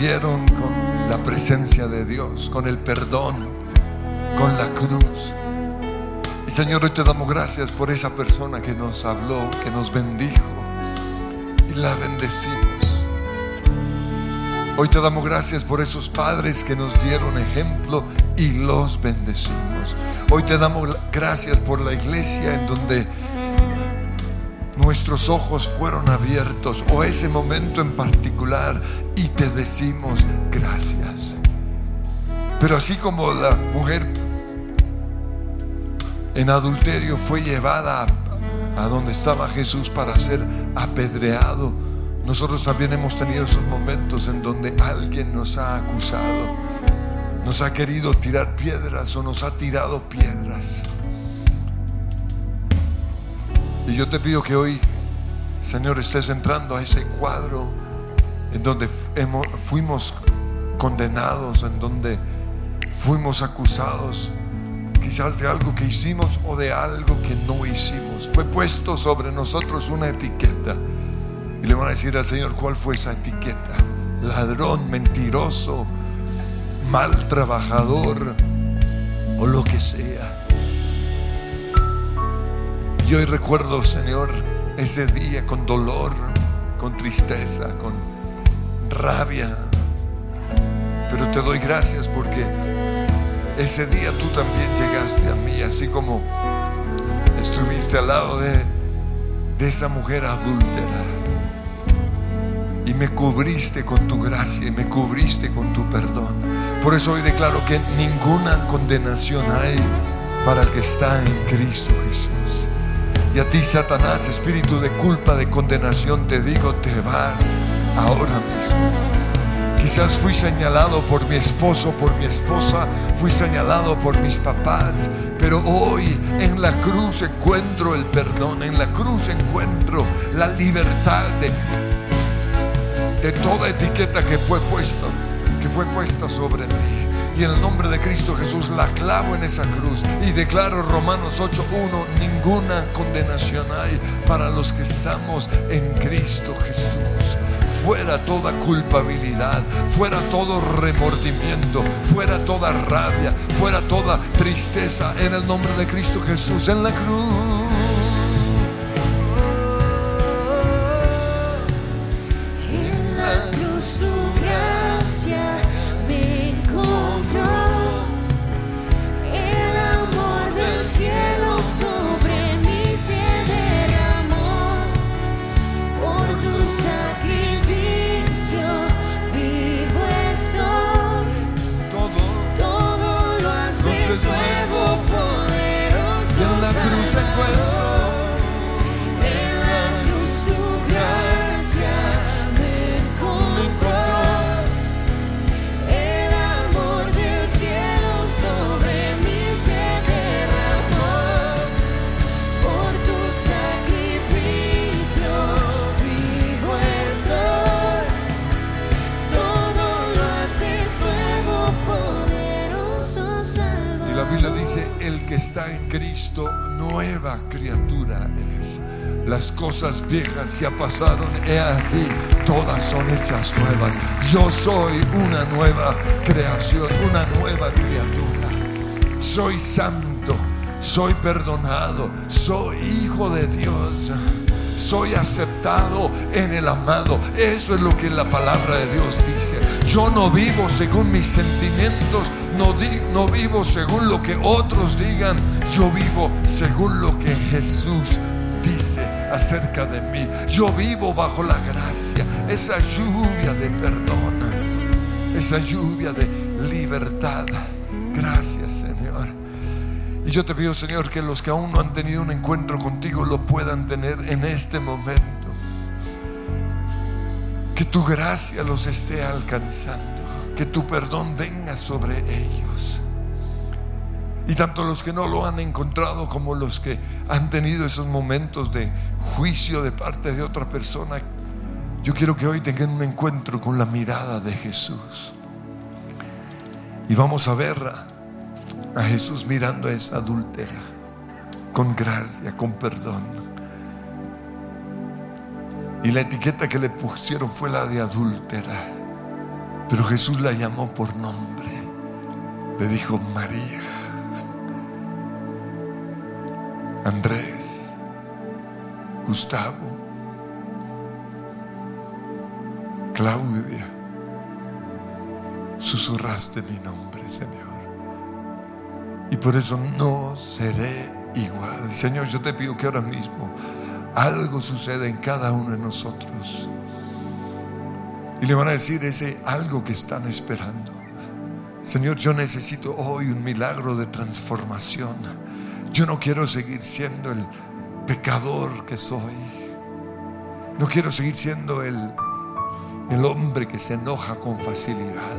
con la presencia de Dios, con el perdón, con la cruz. Y Señor, hoy te damos gracias por esa persona que nos habló, que nos bendijo. Y la bendecimos. Hoy te damos gracias por esos padres que nos dieron ejemplo y los bendecimos. Hoy te damos gracias por la iglesia en donde nuestros ojos fueron abiertos o ese momento en particular y te decimos gracias. Pero así como la mujer en adulterio fue llevada a, donde estaba Jesús para ser apedreado, nosotros también hemos tenido esos momentos en donde alguien nos ha acusado, nos ha querido tirar piedras o nos ha tirado piedras. Y yo te pido que hoy, Señor, estés entrando a ese cuadro en donde fu- hemo- fuimos condenados, en donde fuimos acusados, quizás de algo que hicimos o de algo que no hicimos. Fue puesto sobre nosotros una etiqueta. Y le van a decir al Señor cuál fue esa etiqueta. Ladrón, mentiroso, mal trabajador o lo que sea. Y hoy recuerdo, Señor, ese día con dolor, con tristeza, con rabia. Pero te doy gracias porque ese día tú también llegaste a mí, así como estuviste al lado de, esa mujer adúltera. Y me cubriste con tu gracia y me cubriste con tu perdón. Por eso hoy declaro que ninguna condenación hay para el que está en Cristo Jesús. Y a ti, Satanás, espíritu de culpa, de condenación, te digo, te vas ahora mismo. Quizás fui señalado por mi esposo, por mi esposa, fui señalado por mis papás, pero hoy en la cruz encuentro el perdón, en la cruz encuentro la libertad de, de toda etiqueta que fue puesta, que fue puesta sobre mí. Y en el nombre de Cristo Jesús la clavo en esa cruz y declaro Romanos 8:1, ninguna condenación hay para los que estamos en Cristo Jesús. Fuera toda culpabilidad, fuera todo remordimiento, fuera toda rabia, fuera toda tristeza en el nombre de Cristo Jesús en la cruz. El que está en Cristo, nueva criatura es. Las cosas viejas ya pasaron, he aquí, todas son hechas nuevas. Yo soy una nueva creación, una nueva criatura. Soy santo, soy perdonado, soy hijo de Dios. Soy aceptado en el amado. Eso es lo que la palabra de Dios dice. Yo no vivo según mis sentimientos, no, vivo según lo que otros digan, yo vivo según lo que Jesús dice acerca de mí. Yo vivo bajo la gracia, esa lluvia de perdón, esa lluvia de libertad. Gracias, Señor. Y yo te pido, Señor, que los que aún no han tenido un encuentro contigo lo puedan tener en este momento. Que tu gracia los esté alcanzando, que tu perdón venga sobre ellos. Y tanto los que no lo han encontrado como los que han tenido esos momentos de juicio de parte de otra persona, yo quiero que hoy tengan un encuentro con la mirada de Jesús. Y vamos a ver a, Jesús mirando a esa adúltera con gracia, con perdón. Y la etiqueta que le pusieron fue la de adúltera. Pero Jesús la llamó por nombre. Le dijo María, Andrés, Gustavo, Claudia. Susurraste mi nombre, Señor. Y por eso no seré igual. Señor, yo te pido que ahora mismo algo suceda en cada uno de nosotros. Y le van a decir ese algo que están esperando. Señor, yo necesito hoy un milagro de transformación. Yo no quiero seguir siendo el pecador que soy. No quiero seguir siendo el, el hombre que se enoja con facilidad.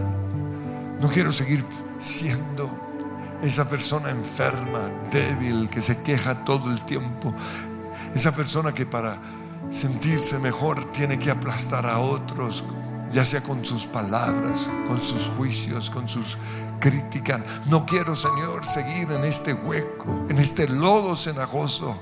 No quiero seguir siendo esa persona enferma, débil, que se queja todo el tiempo. Esa persona que para sentirse mejor tiene que aplastar a otros, ya sea con sus palabras, con sus juicios, con sus críticas. No quiero, Señor, seguir en este hueco, en este lodo cenagoso.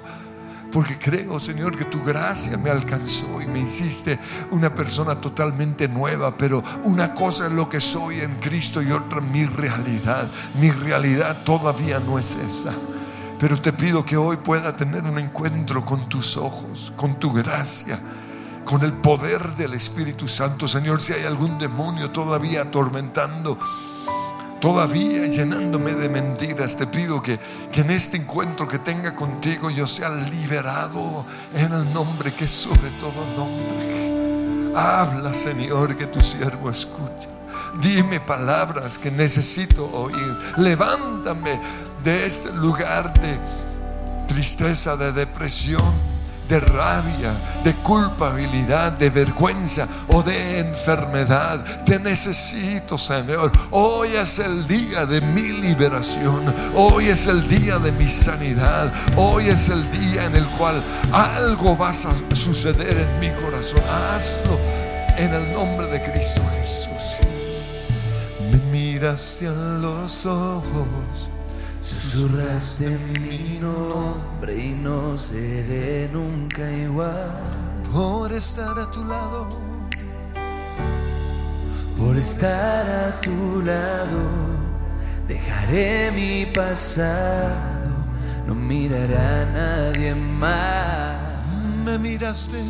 Porque creo, Señor, que tu gracia me alcanzó y me hiciste una persona totalmente nueva. Pero una cosa es lo que soy en Cristo y otra mi realidad. Mi realidad todavía no es esa. Pero te pido que hoy pueda tener un encuentro con tus ojos, con tu gracia, con el poder del Espíritu Santo. Señor, si hay algún demonio todavía atormentando todavía llenándome de mentiras, te pido que, que, en este encuentro que tenga contigo yo sea liberado en el nombre que es sobre todo nombre. Habla, Señor, que tu siervo escucha. Dime palabras que necesito oír. Levántame de este lugar de tristeza, de depresión de rabia, de culpabilidad, de vergüenza o de enfermedad. Te necesito, Señor. Hoy es el día de mi liberación. Hoy es el día de mi sanidad. Hoy es el día en el cual algo va a suceder en mi corazón. Hazlo en el nombre de Cristo Jesús. Me miraste a los ojos. Susurraste mi nombre y no seré nunca igual. Por estar a tu lado, por estar a tu lado, dejaré mi pasado, no miraré a nadie más. me miraste,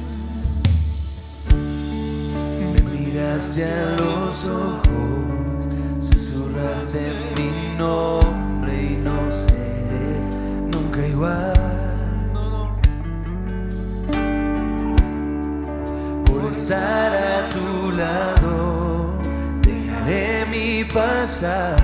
Me miraste a los ojos, susurraste mi nombre igual. Por estar a tu lado, dejaré mi pasado,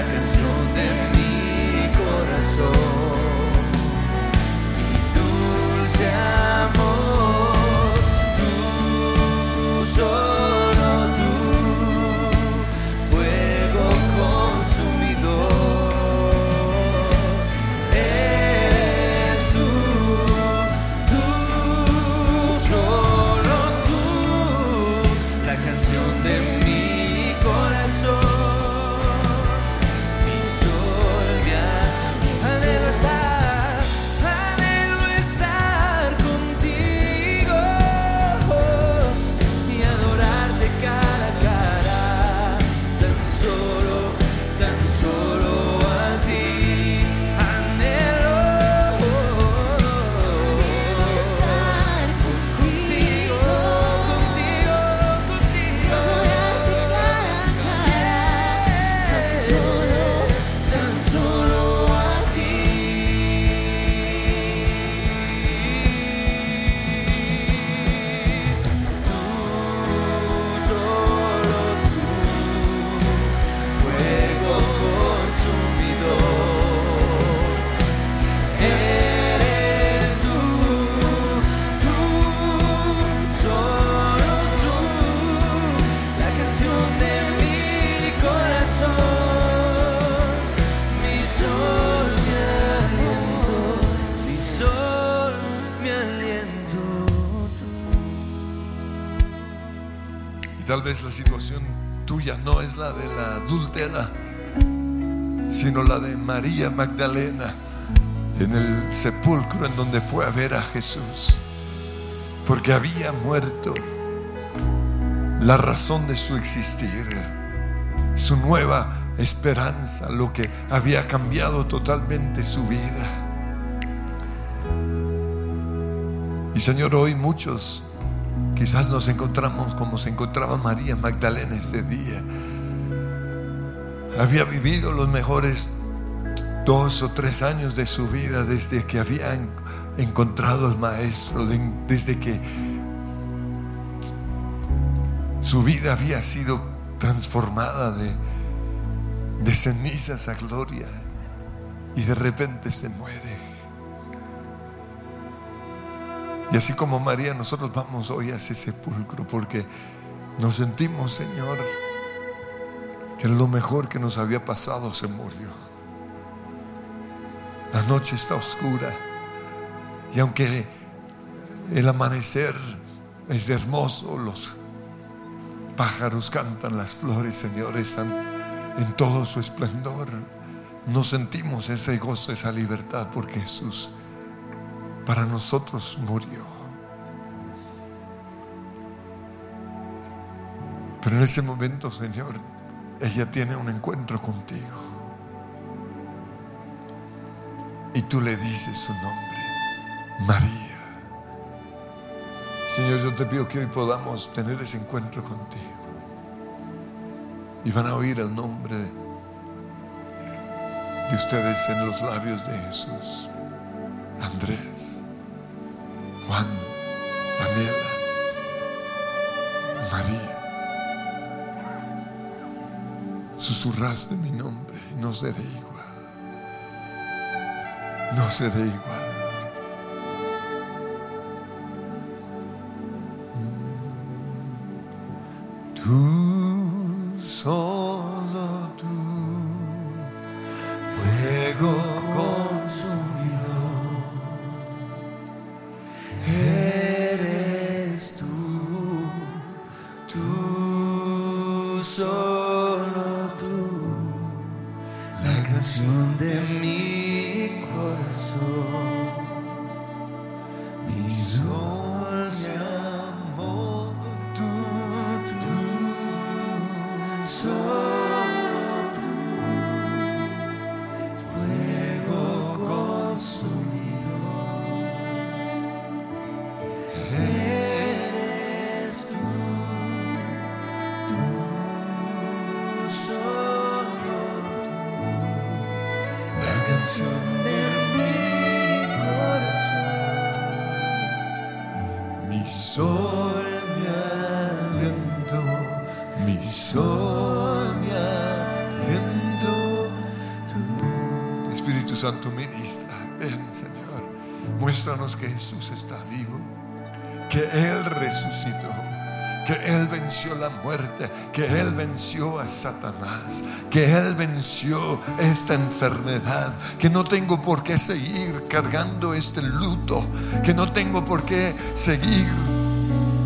la canción de mi corazón, mi dulce amor, tú, vez la situación tuya no es la de la adúltera, sino la de María Magdalena en el sepulcro en donde fue a ver a Jesús. Porque había muerto la razón de su existir, su nueva esperanza, lo que había cambiado totalmente su vida. Y Señor, hoy muchos quizás nos encontramos como se encontraba María Magdalena ese día. Había vivido los mejores dos o tres años de su vida desde que había en- encontrado al Maestro, de- desde que su vida había sido transformada de, de cenizas a gloria y de repente se muere. Y así como María, nosotros vamos hoy a ese sepulcro porque nos sentimos, Señor, que lo mejor que nos había pasado se murió. La noche está oscura y aunque el amanecer es hermoso, los pájaros cantan, las flores, Señor, están en todo su esplendor. No sentimos ese gozo, esa libertad porque Jesús para nosotros murió. Pero en ese momento, Señor, ella tiene un encuentro contigo. Y tú le dices su nombre, María. Señor, yo te pido que hoy podamos tener ese encuentro contigo. Y van a oír el nombre de ustedes en los labios de Jesús. Andrés, Juan, Daniela, María. Susurraste mi nombre y no seré igual. No seré igual. Que Él venció a Satanás, que Él venció esta enfermedad, que no tengo por qué seguir cargando este luto, que no tengo por qué seguir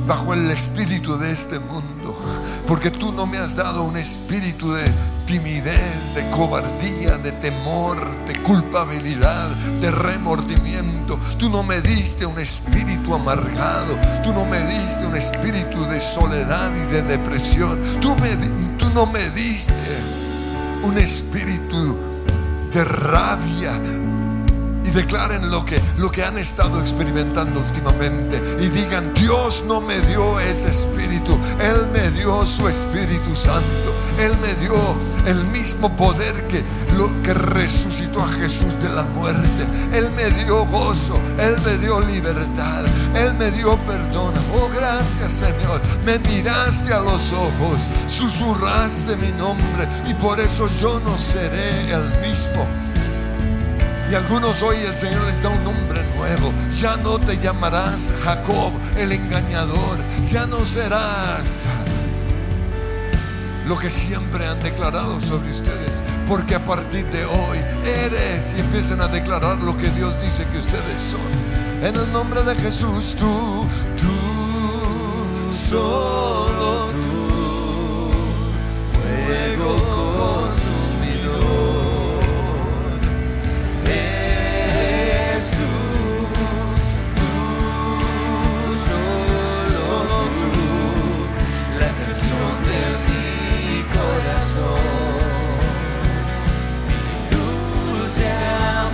bajo el espíritu de este mundo, porque tú no me has dado un espíritu de timidez, de cobardía, de temor, de culpabilidad, de remordimiento. Tú no me diste un espíritu amargado, tú no me diste un espíritu de soledad y de depresión. Tú, me, tú no me diste un espíritu de rabia, y declaren lo que, lo que han estado experimentando últimamente y digan, Dios no me dio ese espíritu, Él me dio su Espíritu Santo, Él me dio el mismo poder que, lo, que resucitó a Jesús de la muerte, Él me dio gozo, Él me dio libertad, Él me dio perdón. Oh, gracias Señor, me miraste a los ojos, susurraste mi nombre y por eso yo no seré el mismo. Y algunos hoy el Señor les da un nombre nuevo. Ya no te llamarás Jacob el engañador. Ya no serás lo que siempre han declarado sobre ustedes. Porque a partir de hoy eres y empiezan a declarar lo que Dios dice que ustedes son. En el nombre de Jesús, tú, tú, solo tú, fuego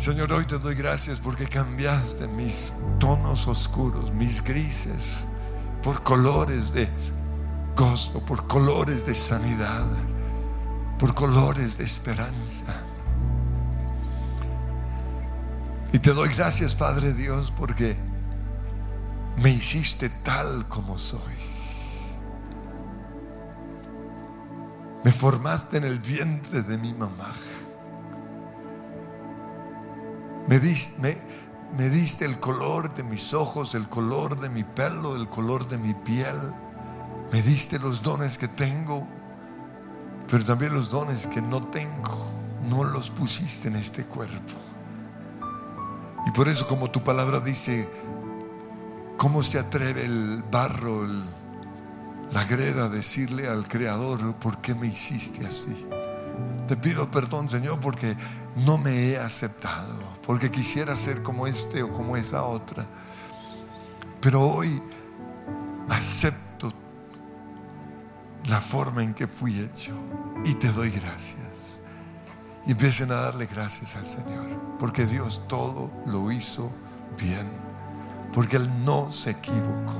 Señor, hoy te doy gracias porque cambiaste mis tonos oscuros, mis grises, por colores de gozo, por colores de sanidad, por colores de esperanza. Y te doy gracias, Padre Dios, porque me hiciste tal como soy. Me formaste en el vientre de mi mamá. Me, dis- me- me diste el color de mis ojos, el color de mi pelo, el color de mi piel. Me diste los dones que tengo, pero también los dones que no tengo. No los pusiste en este cuerpo. Y por eso como tu palabra dice, ¿cómo se atreve el barro, la greda a decirle al Creador, ¿por qué me hiciste así? Te pido perdón, Señor, porque no me he aceptado, porque quisiera ser como este o como esa otra. Pero hoy acepto la forma en que fui hecho y te doy gracias. Y empiecen a darle gracias al Señor, porque Dios todo lo hizo bien, porque Él no se equivocó.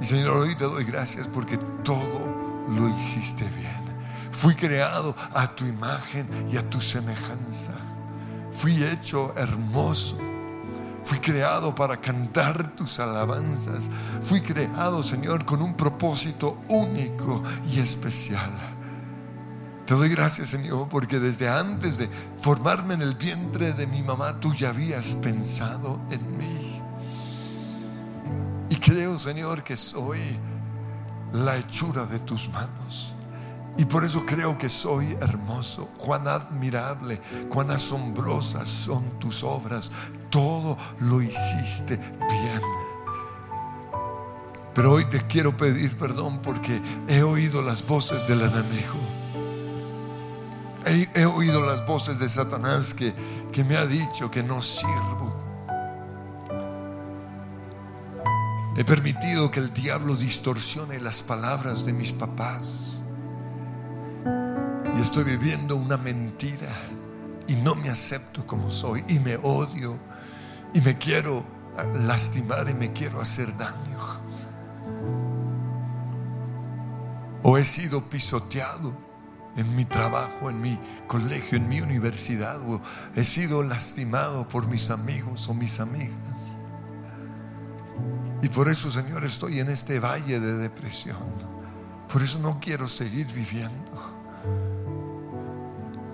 Y Señor, hoy te doy gracias porque todo lo hiciste bien. Fui creado a tu imagen y a tu semejanza. Fui hecho hermoso. Fui creado para cantar tus alabanzas. Fui creado, Señor, con un propósito único y especial. Te doy gracias, Señor, porque desde antes de formarme en el vientre de mi mamá, tú ya habías pensado en mí. Y creo, Señor, que soy la hechura de tus manos. Y por eso creo que soy hermoso. Cuán admirable, cuán asombrosas son tus obras. Todo lo hiciste bien. Pero hoy te quiero pedir perdón porque he oído las voces del enemigo. He, he oído las voces de Satanás que, que me ha dicho que no sirvo. He permitido que el diablo distorsione las palabras de mis papás. Y estoy viviendo una mentira. Y no me acepto como soy. Y me odio. Y me quiero lastimar y me quiero hacer daño. O he sido pisoteado en mi trabajo, en mi colegio, en mi universidad. O he sido lastimado por mis amigos o mis amigas. Y por eso, Señor, estoy en este valle de depresión. Por eso no quiero seguir viviendo.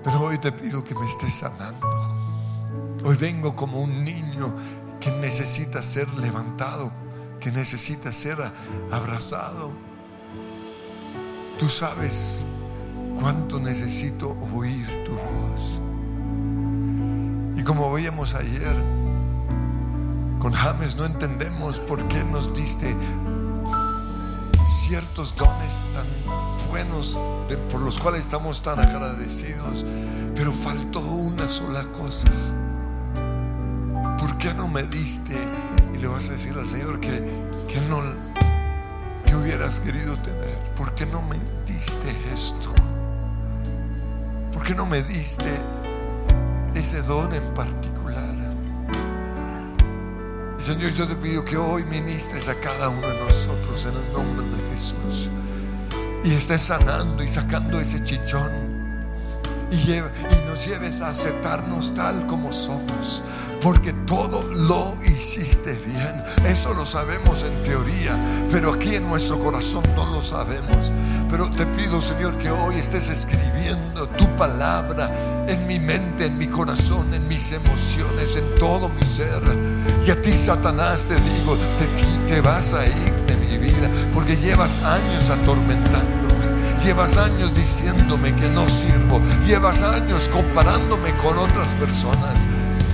Pero hoy te pido que me estés sanando. Hoy vengo como un niño que necesita ser levantado, que necesita ser abrazado. Tú sabes cuánto necesito oír tu voz. Y como veíamos ayer, con James no entendemos por qué nos diste ciertos dones tan buenos por los cuales estamos tan agradecidos, pero faltó una sola cosa. ¿Por qué no me diste? Y le vas a decir al Señor que, que no que hubieras querido tener. ¿Por qué no me diste esto? ¿Por qué no me diste ese don en particular? Señor, yo te pido que hoy ministres a cada uno de nosotros en el nombre de Jesús. Y estés sanando y sacando ese chichón. Y, y nos lleves a aceptarnos tal como somos. Porque todo lo hiciste bien. Eso lo sabemos en teoría. Pero aquí en nuestro corazón no lo sabemos. Pero te pido, Señor, que hoy estés escribiendo tu palabra en mi mente, en mi corazón, en mis emociones, en todo mi ser. Y a ti, Satanás, te digo, de ti te vas a ir de mi vida. Porque llevas años atormentándome. Llevas años diciéndome que no sirvo. Llevas años comparándome con otras personas.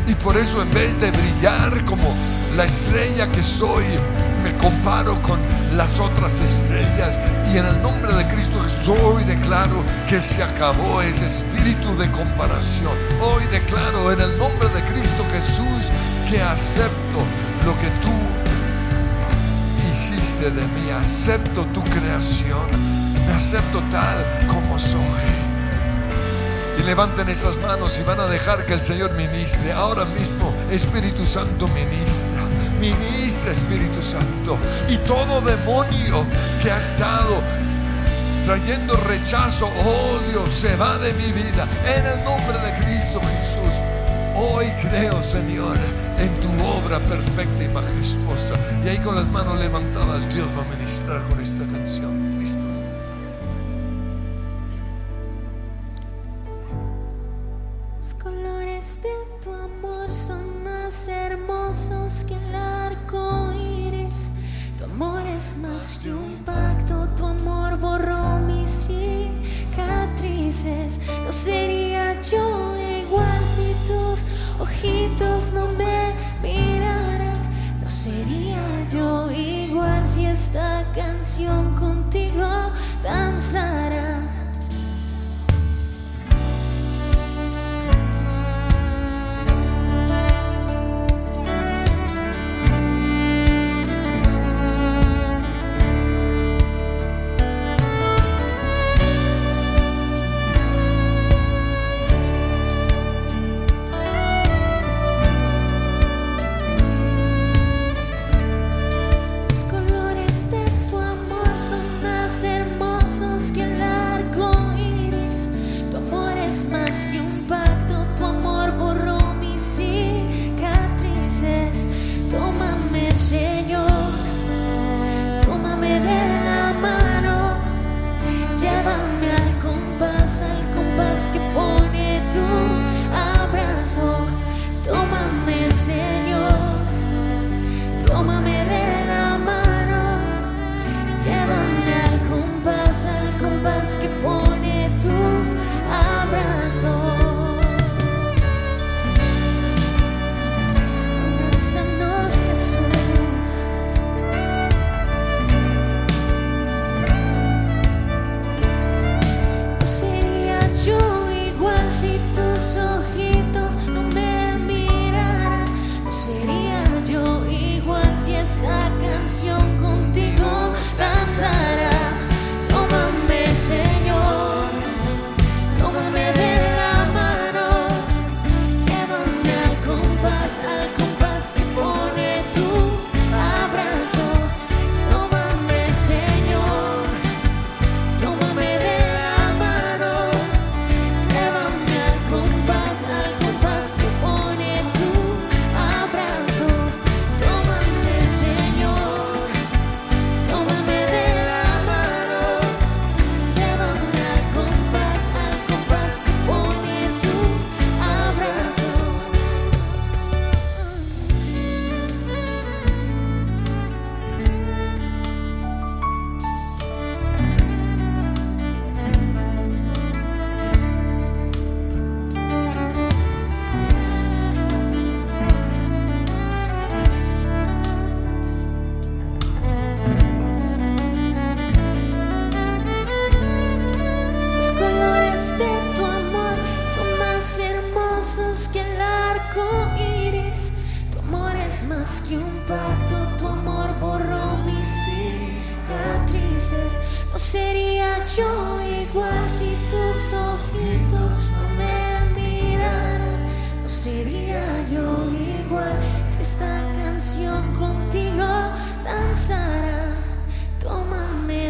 Y por eso en vez de brillar como la estrella que soy, me comparo con las otras estrellas. Y en el nombre de Cristo Jesús hoy declaro que se acabó ese espíritu de comparación. Hoy declaro en el nombre de Cristo Jesús que acepto lo que tú hiciste de mí. Acepto tu creación. Me acepto tal como soy. Y levanten esas manos y van a dejar que el Señor ministre. Ahora mismo, Espíritu Santo ministra. Ministra, Espíritu Santo. Y todo demonio que ha estado trayendo rechazo, odio, se va de mi vida. En el nombre de Cristo Jesús. Hoy creo, Señor, en tu obra perfecta y majestuosa. Y ahí con las manos levantadas, Dios va a ministrar con esta canción. Ojitos no me miraran. No sería yo igual si esta canción contigo danzara.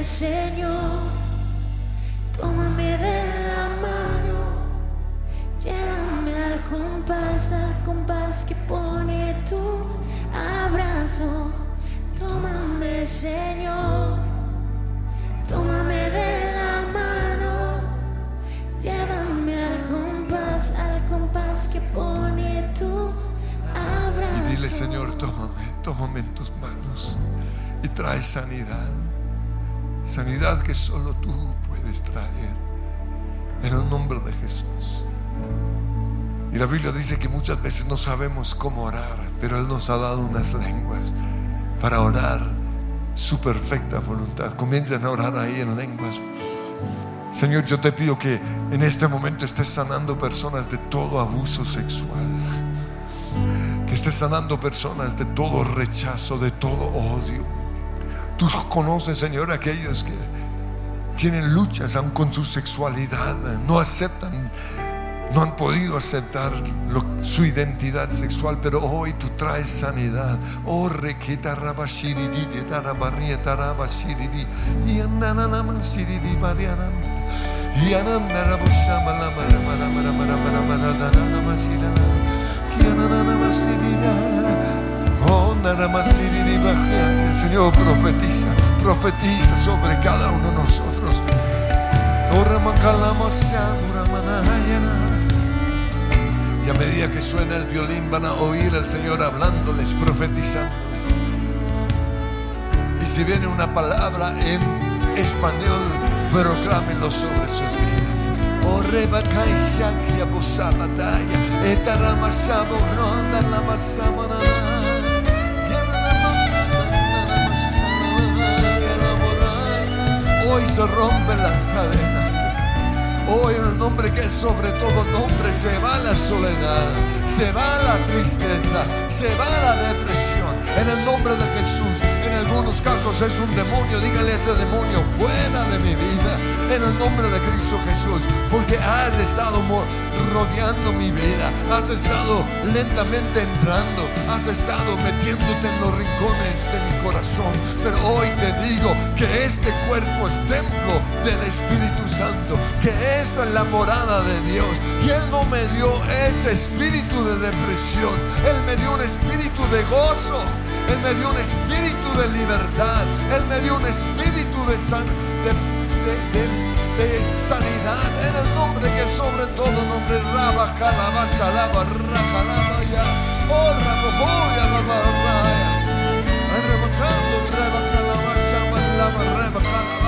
Señor, tómame de la mano, llévame al compás, al compás que pone tu abrazo. Tómame, Señor, tómame de la mano, llévame al compás, al compás que pone tu abrazo. Y dile, Señor, tómame, tómame en tus manos y trae sanidad. Sanidad que solo tú puedes traer. En el nombre de Jesús. Y la Biblia dice que muchas veces no sabemos cómo orar, pero Él nos ha dado unas lenguas para orar su perfecta voluntad. Comiencen a orar ahí en lenguas. Señor, yo te pido que en este momento estés sanando personas de todo abuso sexual. Que estés sanando personas de todo rechazo, de todo odio. Tú conoces, Señor, aquellos que tienen luchas aún con su sexualidad, no aceptan, no han podido aceptar su identidad sexual, pero hoy tú traes sanidad. Oh, Señor, profetiza, profetiza sobre cada uno de nosotros. Oh. Y a medida que suena el violín van a oír al Señor hablándoles, profetizándoles. Y si viene una palabra en español, proclámenlo sobre sus vidas. Oh, Hoy se rompen las cadenas. Hoy en el nombre que es sobre todo nombre se va la soledad, se va la tristeza, se va la depresión. En el nombre de Jesús, en algunos casos es un demonio, dígale a ese demonio fuera de mi vida. En el nombre de Cristo Jesús, porque has estado rodeando mi vida, has estado lentamente entrando, has estado metiéndote en los rincones de mi corazón. Pero hoy te digo que este cuerpo es templo del Espíritu Santo, que esta es la morada de Dios. Y Él no me dio ese espíritu de depresión, Él me dio un espíritu de gozo, Él me dio un espíritu de libertad, Él me dio un espíritu de, san- de, de- de- sanidad, en el nombre que sobre todo nombre, Raba, Calabaza, Lava, Rajalaba, ya, oh, Raboboya, Lava, Raya. Arrebacando, reba calabaza, malama, reba calabaya.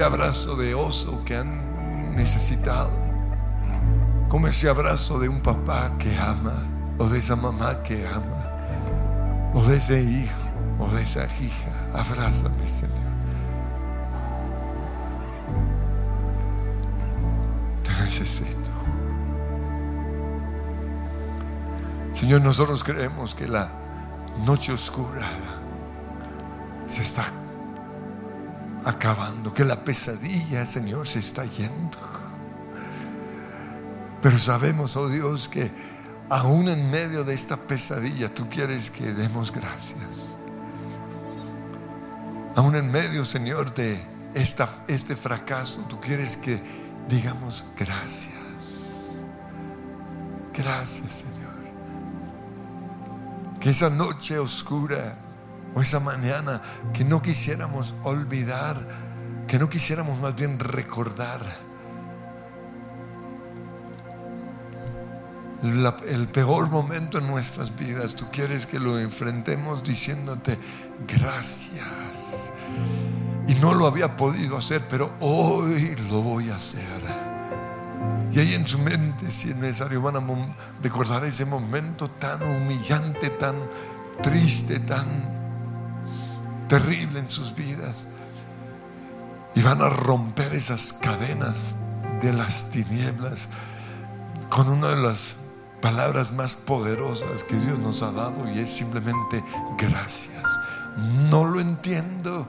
Ese abrazo de oso que han necesitado. Como ese abrazo de un papá que ama. O de esa mamá que ama. O de ese hijo. O de esa hija. Abrázame, Señor. Te necesito. Señor, nosotros creemos que la noche oscura se está acabando, que la pesadilla, Señor, se está yendo. Pero sabemos, oh Dios, que aún en medio de esta pesadilla tú quieres que demos gracias. Aún en medio, Señor, de esta, este fracaso, tú quieres que digamos gracias. Gracias, Señor. Que esa noche oscura o esa mañana que no quisiéramos olvidar, que no quisiéramos más bien recordar el peor momento en nuestras vidas, tú quieres que lo enfrentemos diciéndote gracias. Y no lo había podido hacer, pero hoy lo voy a hacer. Y ahí en su mente, si es necesario, van a recordar ese momento tan humillante, tan triste, tan terrible en sus vidas. Y van a romper esas cadenas de las tinieblas con una de las palabras más poderosas que Dios nos ha dado y es simplemente gracias. No lo entiendo,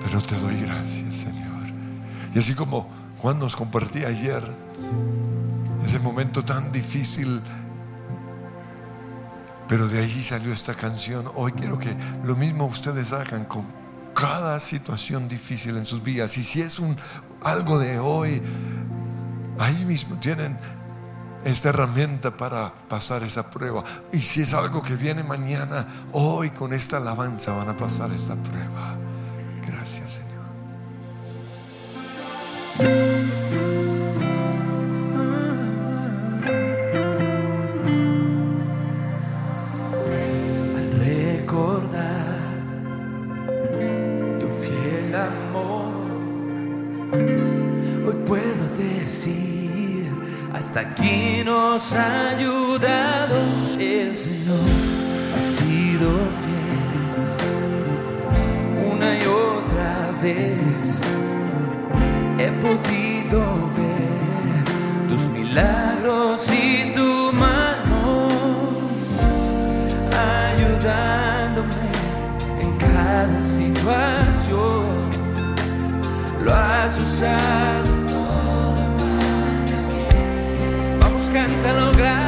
pero te doy gracias, Señor. Y así como Juan nos compartía ayer, ese momento tan difícil, pero de ahí salió esta canción. Hoy quiero que lo mismo ustedes hagan con cada situación difícil en sus vidas. Y si es un, algo de hoy, ahí mismo tienen esta herramienta para pasar esa prueba. Y si es algo que viene mañana, hoy con esta alabanza van a pasar esta prueba. Gracias, Señor. Nos ha ayudado el Señor, ha sido fiel una y otra vez. He podido ver tus milagros y tu mano ayudándome en cada situación. Lo has usado bien. Vamos, cántalo,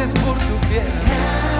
gracias por tu fiel.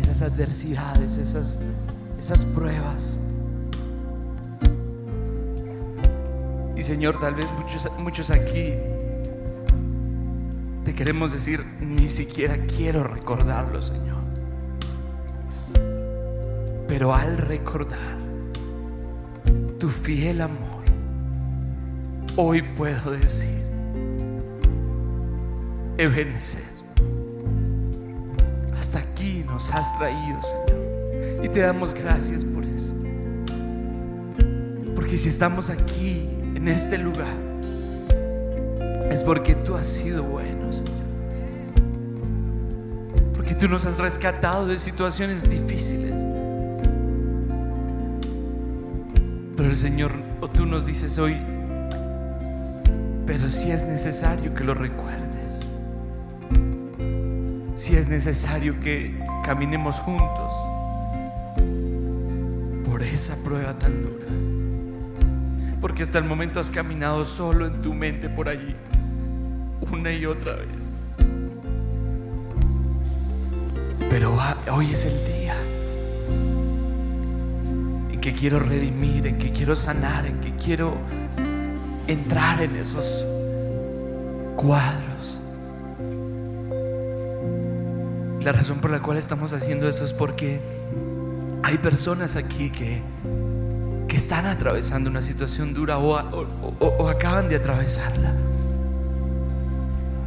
Esas adversidades, esas, esas pruebas. Y Señor, tal vez muchos, muchos aquí te queremos decir, ni siquiera quiero recordarlo, Señor. Pero al recordar tu fiel amor, hoy puedo decir, Ebenezer, nos has traído, Señor. Y te damos gracias por eso. Porque si estamos aquí, en este lugar, es porque tú has sido bueno, Señor. Porque tú nos has rescatado de situaciones difíciles. Pero el Señor, o tú nos dices hoy, pero si es necesario que lo recuerdes. Si es necesario que caminemos juntos por esa prueba tan dura. Porque hasta el momento has caminado solo en tu mente por allí, una y otra vez. Pero hoy es el día en que quiero redimir, en que quiero sanar, en que quiero entrar en esos cuadros. La razón por la cual estamos haciendo esto es porque hay personas aquí que, que están atravesando una situación dura o, o- acaban de atravesarla.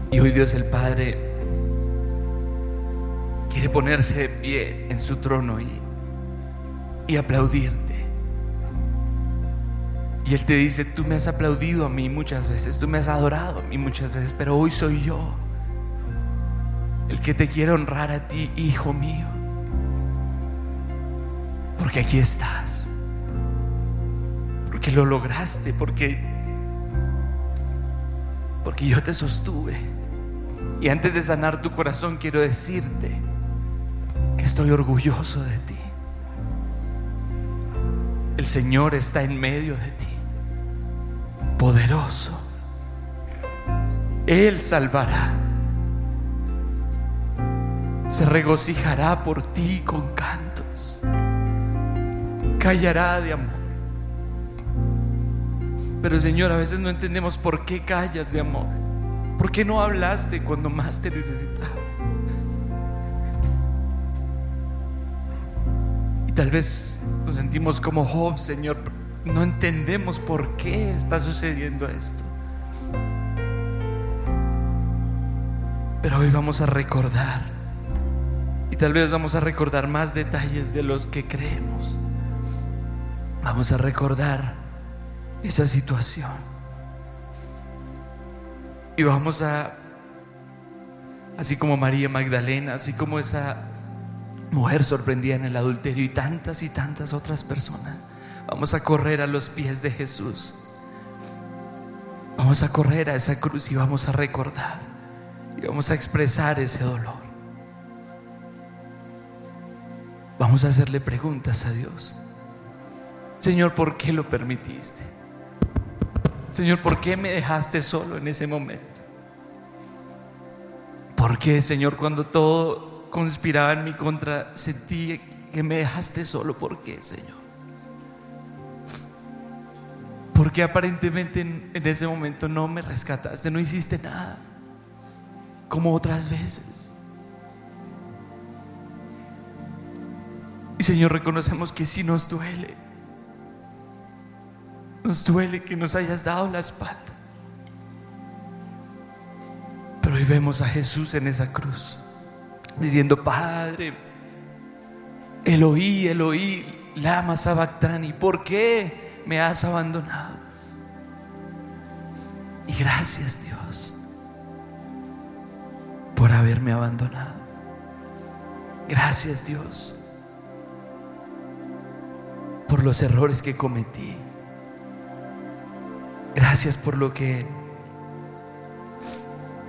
Y hoy Dios el Padre quiere ponerse de pie en su trono y, y aplaudirte. Y Él te dice, tú me has aplaudido a mí muchas veces, tú me has adorado a mí muchas veces, pero hoy soy yo que te quiere honrar a ti, hijo mío. Porque aquí estás. Porque lo lograste, porque porque yo te sostuve. Y antes de sanar tu corazón quiero decirte que estoy orgulloso de ti. El Señor está en medio de ti, poderoso. Él salvará. Se regocijará por ti con cantos. Callará de amor. Pero Señor, a veces no entendemos por qué callas de amor. ¿Por qué no hablaste cuando más te necesitaba? Y tal vez nos sentimos como Job, Señor. No entendemos por qué está sucediendo esto. Pero hoy vamos a recordar. Tal vez vamos a recordar más detalles de los que creemos. Vamos a recordar esa situación. Y vamos a, así como María Magdalena, así como esa mujer sorprendida en el adulterio y tantas y tantas otras personas, vamos a correr a los pies de Jesús. Vamos a correr a esa cruz y vamos a recordar y vamos a expresar ese dolor. Vamos a hacerle preguntas a Dios. Señor, ¿por qué lo permitiste? Señor, ¿por qué me dejaste solo en ese momento? ¿Por qué, Señor, cuando todo conspiraba en mi contra, sentí que me dejaste solo? ¿Por qué, Señor? Porque aparentemente en, en ese momento no me rescataste, no hiciste nada, como otras veces. Y Señor, reconocemos que sí nos duele. Nos duele que nos hayas dado la espalda. Pero hoy vemos a Jesús en esa cruz, diciendo, Padre, Eloí, Eloí, lama sabactani, ¿por qué me has abandonado? Y gracias Dios, por haberme abandonado. Gracias Dios por los errores que cometí. Gracias por lo que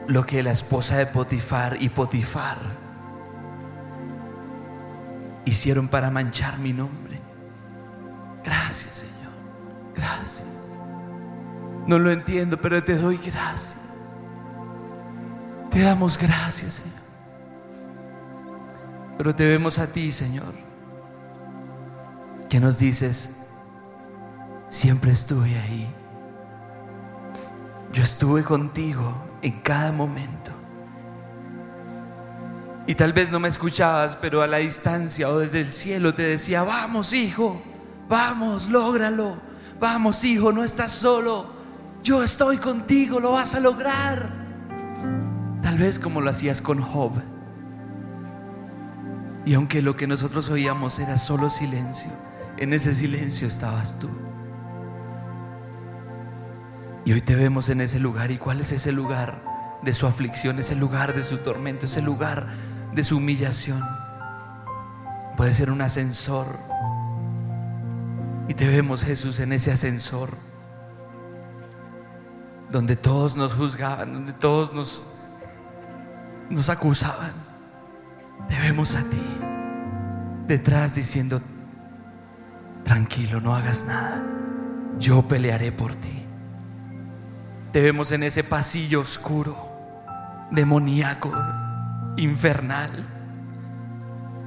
lo que la esposa de Potifar y Potifar hicieron para manchar mi nombre. Gracias, Señor. Gracias. No lo entiendo, pero te doy gracias. Te damos gracias, Señor. Pero te vemos a ti, Señor, que nos dices, siempre estuve ahí. Yo estuve contigo en cada momento. Y tal vez no me escuchabas, pero a la distancia o desde el cielo te decía, vamos hijo, vamos, lógralo, vamos hijo, no estás solo, yo estoy contigo, lo vas a lograr. Tal vez como lo hacías con Job. Y aunque lo que nosotros oíamos era solo silencio, en ese silencio estabas tú. Y hoy te vemos en ese lugar. ¿Y cuál es ese lugar de su aflicción, ese lugar de su tormento, ese lugar de su humillación. Puede ser un ascensor. Y te vemos Jesús en ese ascensor. Donde todos nos juzgaban, donde todos nos, nos acusaban. Te vemos a ti detrás diciendo, tranquilo, no hagas nada. Yo pelearé por ti. Te vemos en ese pasillo oscuro, demoníaco, infernal.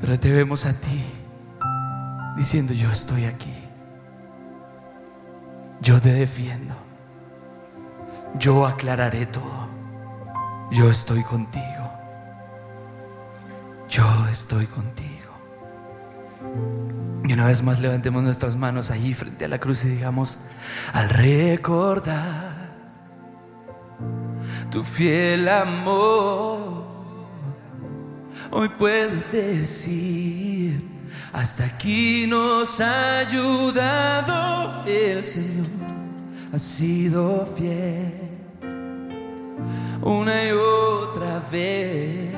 Pero te vemos a ti diciendo, yo estoy aquí. Yo te defiendo. Yo aclararé todo. Yo estoy contigo. Yo estoy contigo. Y una vez más levantemos nuestras manos allí frente a la cruz y digamos, al recordar tu fiel amor, hoy puedo decir, hasta aquí nos ha ayudado el Señor, ha sido fiel una y otra vez.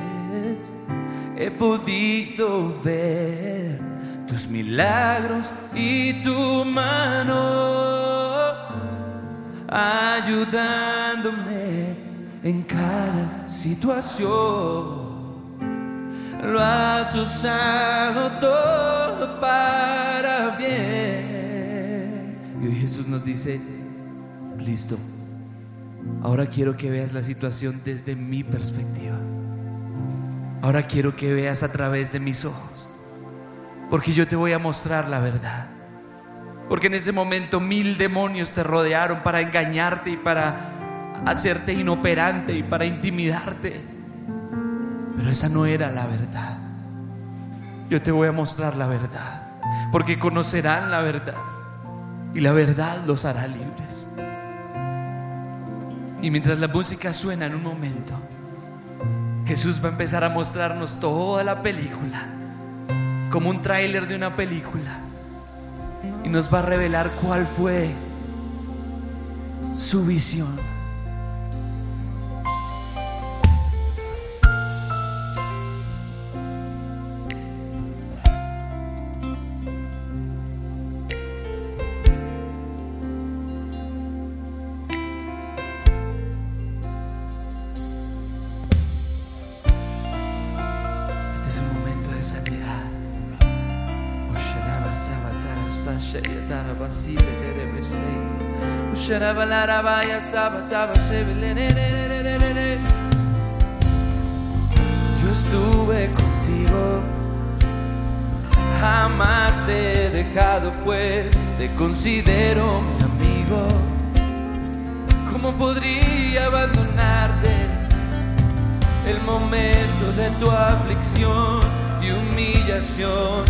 He podido ver tus milagros y tu mano ayudándome en cada situación. Lo has usado todo para bien. Y hoy Jesús nos dice, listo, ahora quiero que veas la situación desde mi perspectiva. Ahora quiero que veas a través de mis ojos. Porque yo te voy a mostrar la verdad. Porque en ese momento mil demonios te rodearon para engañarte y para hacerte inoperante y para intimidarte. Pero esa no era la verdad. Yo te voy a mostrar la verdad. Porque conocerán la verdad. Y la verdad los hará libres. Y mientras la música suena en un momento, Jesús va a empezar a mostrarnos toda la película. Como un tráiler de una película. Y nos va a revelar cuál fue su visión. Yo estuve contigo, jamás te he dejado, pues te considero mi amigo. ¿Cómo podría abandonarte? el momento de tu aflicción y humillación.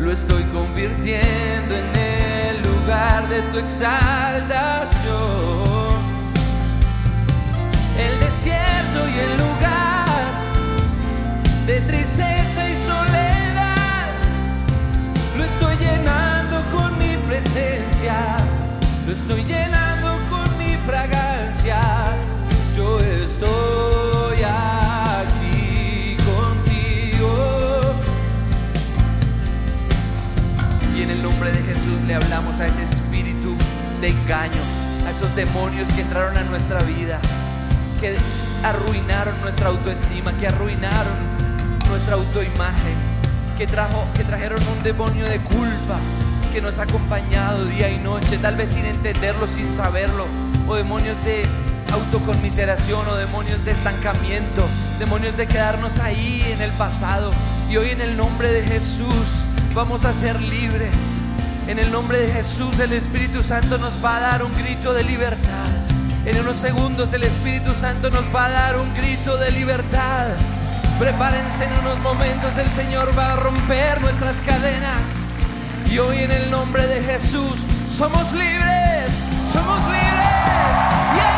Lo estoy convirtiendo en el de tu exaltación. El desierto y el lugar de tristeza y soledad. Lo estoy llenando con mi presencia. Lo estoy llenando con mi fragancia yo estoy le hablamos a ese espíritu de engaño, a esos demonios que entraron a nuestra vida, que arruinaron nuestra autoestima, que arruinaron nuestra autoimagen, que, trajo, que trajeron un demonio de culpa que nos ha acompañado día y noche, tal vez sin entenderlo, sin saberlo, o demonios de autoconmiseración o demonios de estancamiento, demonios de quedarnos ahí en el pasado. Y hoy en el nombre de Jesús vamos a ser libres. En el nombre de Jesús el Espíritu Santo nos va a dar un grito de libertad. En unos segundos el Espíritu Santo nos va a dar un grito de libertad. Prepárense en unos momentos, el Señor va a romper nuestras cadenas. Y hoy en el nombre de Jesús somos libres, somos libres.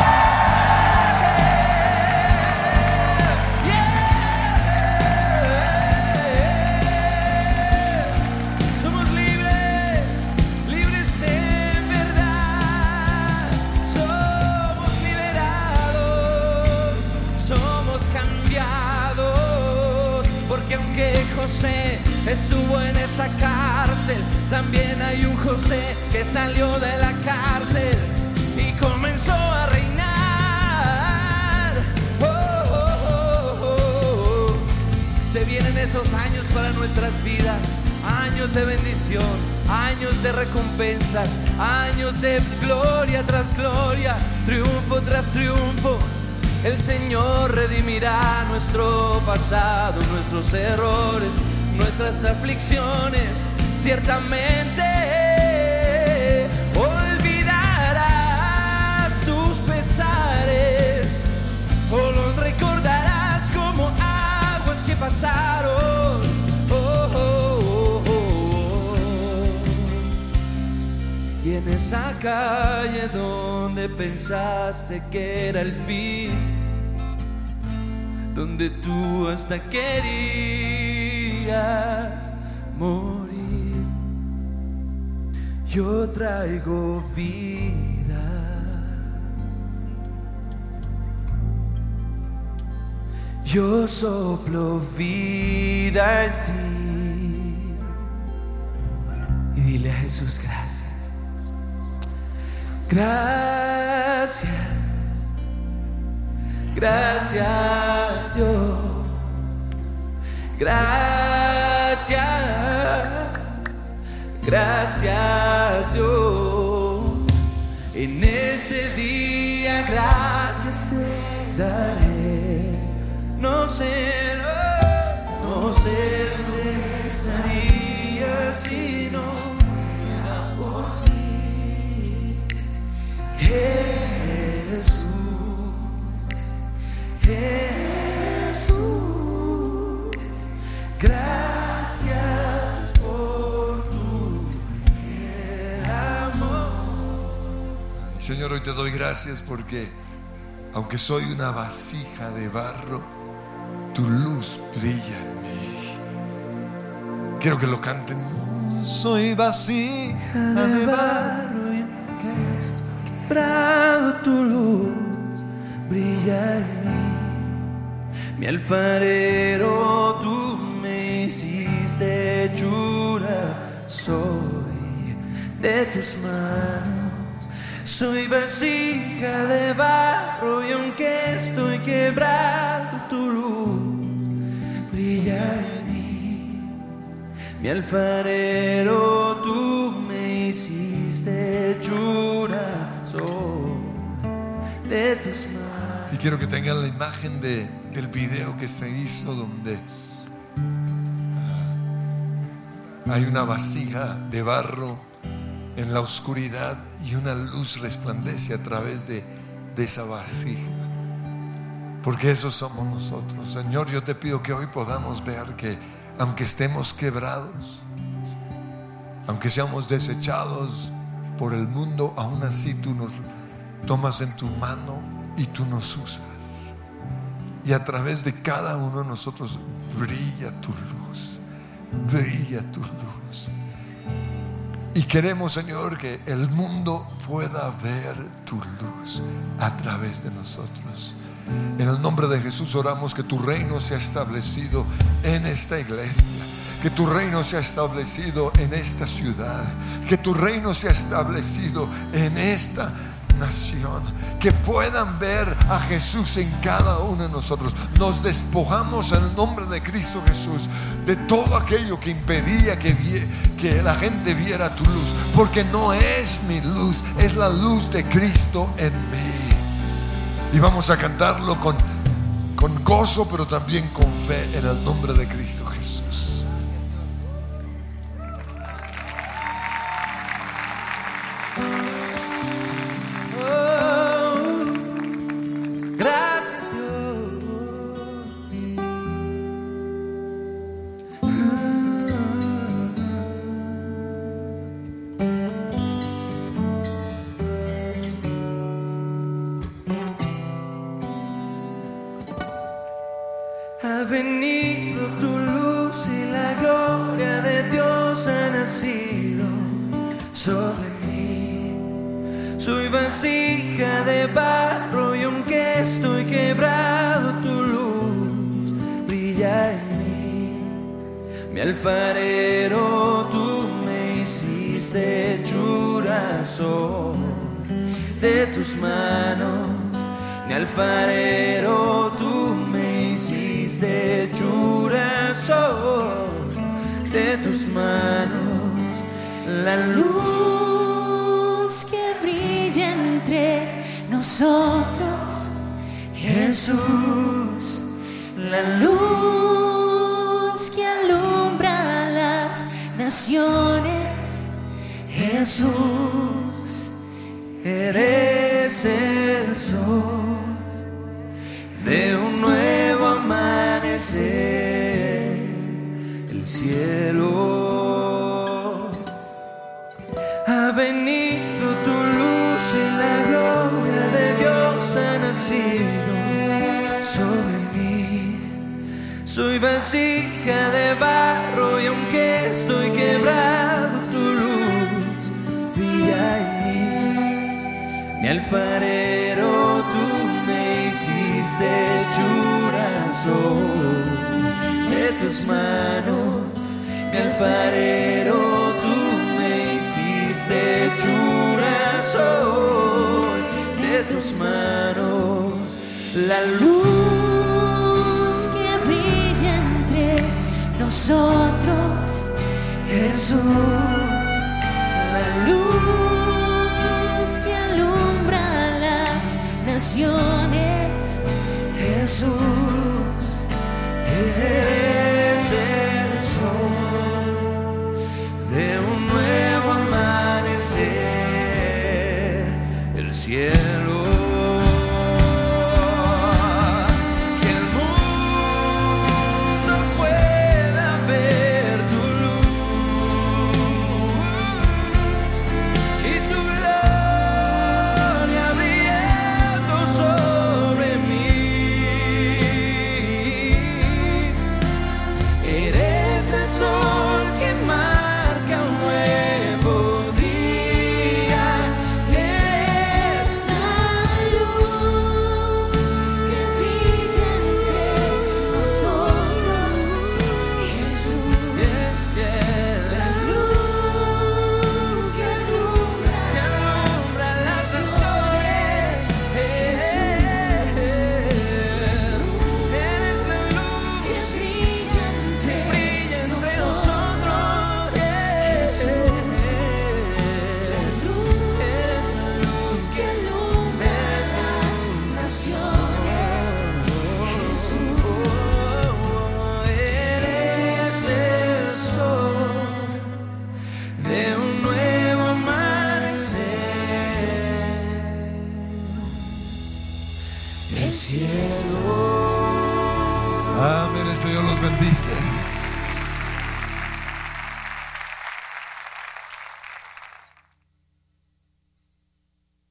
José estuvo en esa cárcel, también hay un José que salió de la cárcel y comenzó a reinar. Oh, oh, oh, oh. Se vienen esos años para nuestras vidas, años de bendición, años de recompensas, años de gloria tras gloria, triunfo tras triunfo. El Señor redimirá nuestro pasado, nuestros errores, nuestras aflicciones, ciertamente. Olvidarás tus pesares o los recordarás como aguas que pasaron. En esa calle donde pensaste que era el fin, donde tú hasta querías morir, yo traigo vida. Yo soplo vida en ti. Y dile a Jesús gracias. Gracias. Gracias Dios. Gracias. Gracias Dios. En ese día gracias te daré. No sé, no, sé dónde estaría si no Jesús, Jesús, gracias por tu. Señor, hoy te doy gracias porque aunque soy una vasija de barro, tu luz brilla en mí. Quiero que lo canten. Soy vasija de barro. Quebrado tu luz brilla en mí. Mi alfarero, tú me hiciste hechura, soy de tus manos. Soy vasija de barro y aunque estoy quebrado, tu luz brilla en mí. Mi alfarero, tú me hiciste hechura, Y quiero que tengan la imagen de, del video que se hizo donde hay una vasija de barro en la oscuridad y una luz resplandece a través de, de esa vasija. Porque eso somos nosotros. Señor, yo te pido que hoy podamos ver que aunque estemos quebrados, aunque seamos desechados por el mundo, aún así tú nos tomas en tu mano y tú nos usas. Y a través de cada uno de nosotros brilla tu luz, brilla tu luz. Y queremos, Señor, que el mundo pueda ver tu luz a través de nosotros. En el nombre de Jesús oramos que tu reino sea establecido en esta iglesia. Que tu reino sea establecido en esta ciudad, que tu reino sea establecido en esta nación, que puedan ver a Jesús en cada uno de nosotros. Nos despojamos en el nombre de Cristo Jesús de todo aquello que impedía que, que la gente viera tu luz, porque no es mi luz, es la luz de Cristo en mí. Y vamos a cantarlo con, con gozo, pero también con fe en el nombre de Cristo Jesús. Ha venido tu luz y la gloria de Dios ha nacido sobre mí. Soy vasija de barro y aunque estoy quebrado, tu luz brilla en mí. Mi alfarero, tú me hiciste hechura de tus manos. Mi alfarero, soy de tus manos. La luz que brilla entre nosotros, Jesús, la luz que alumbra las naciones, Jesús, eres el sol de un nuevo amanecer, cielo. Ha venido tu luz y la gloria de Dios ha nacido sobre mí. Soy vasija de barro y aunque estoy quebrado, tu luz brilla en mí. Mi alfarero, tú me hiciste soy de tus manos. Mi alfarero, tú me hiciste hechura de tus manos. La luz que brilla entre nosotros, Jesús, la luz que alumbra las naciones, Jesús, eres